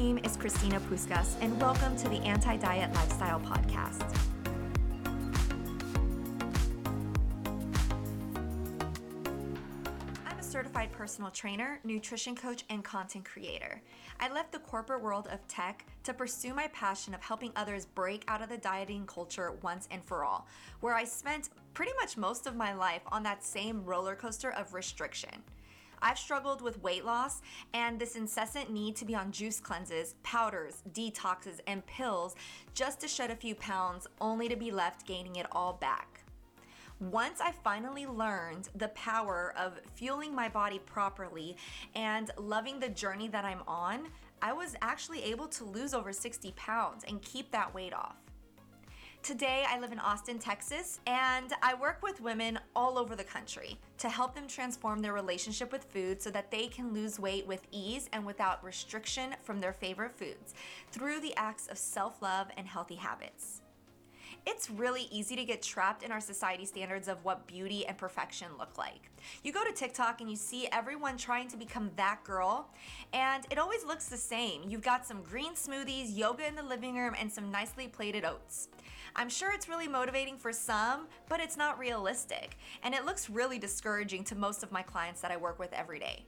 name is Cristina Puscas, and welcome to the Anti Diet Lifestyle Podcast. I'm a certified personal trainer, nutrition coach, and content creator. I left the corporate world of tech to pursue my passion of helping others break out of the dieting culture once and for all, where I spent pretty much most of my life on that same roller coaster of restriction. I've struggled with weight loss and this incessant need to be on juice cleanses, powders, detoxes, and pills just to shed a few pounds, only to be left gaining it all back. Once I finally learned the power of fueling my body properly and loving the journey that I'm on, I was actually able to lose over 60 pounds and keep that weight off. Today, I live in Austin, Texas, and I work with women all over the country to help them transform their relationship with food so that they can lose weight with ease and without restriction from their favorite foods through the acts of self love and healthy habits. It's really easy to get trapped in our society standards of what beauty and perfection look like. You go to TikTok and you see everyone trying to become that girl, and it always looks the same. You've got some green smoothies, yoga in the living room, and some nicely plated oats. I'm sure it's really motivating for some, but it's not realistic, and it looks really discouraging to most of my clients that I work with every day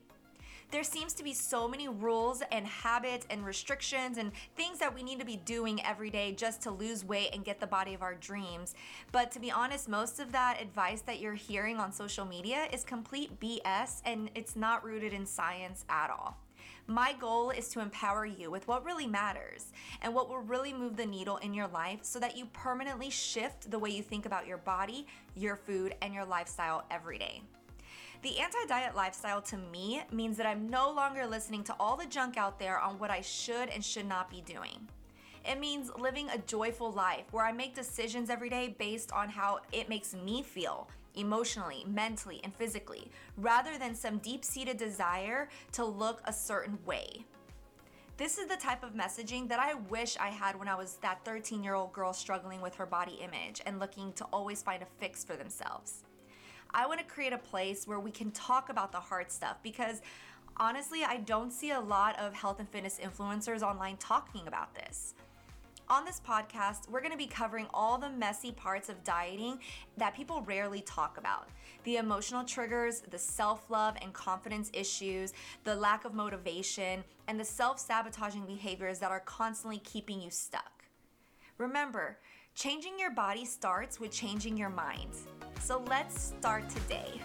there seems to be so many rules and habits and restrictions and things that we need to be doing every day just to lose weight and get the body of our dreams. But to be honest, most of that advice that you're hearing on social media is complete BS and it's not rooted in science at all. My goal is to empower you with what really matters and what will really move the needle in your life so that you permanently shift the way you think about your body, your food, and your lifestyle every day. The anti diet lifestyle to me means that I'm no longer listening to all the junk out there on what I should and should not be doing. It means living a joyful life where I make decisions every day based on how it makes me feel emotionally, mentally, and physically, rather than some deep seated desire to look a certain way. This is the type of messaging that I wish I had when I was that 13 year old girl struggling with her body image and looking to always find a fix for themselves. I want to create a place where we can talk about the hard stuff because honestly, I don't see a lot of health and fitness influencers online talking about this. On this podcast, we're going to be covering all the messy parts of dieting that people rarely talk about the emotional triggers, the self love and confidence issues, the lack of motivation, and the self sabotaging behaviors that are constantly keeping you stuck. Remember, changing your body starts with changing your mind. So let's start today.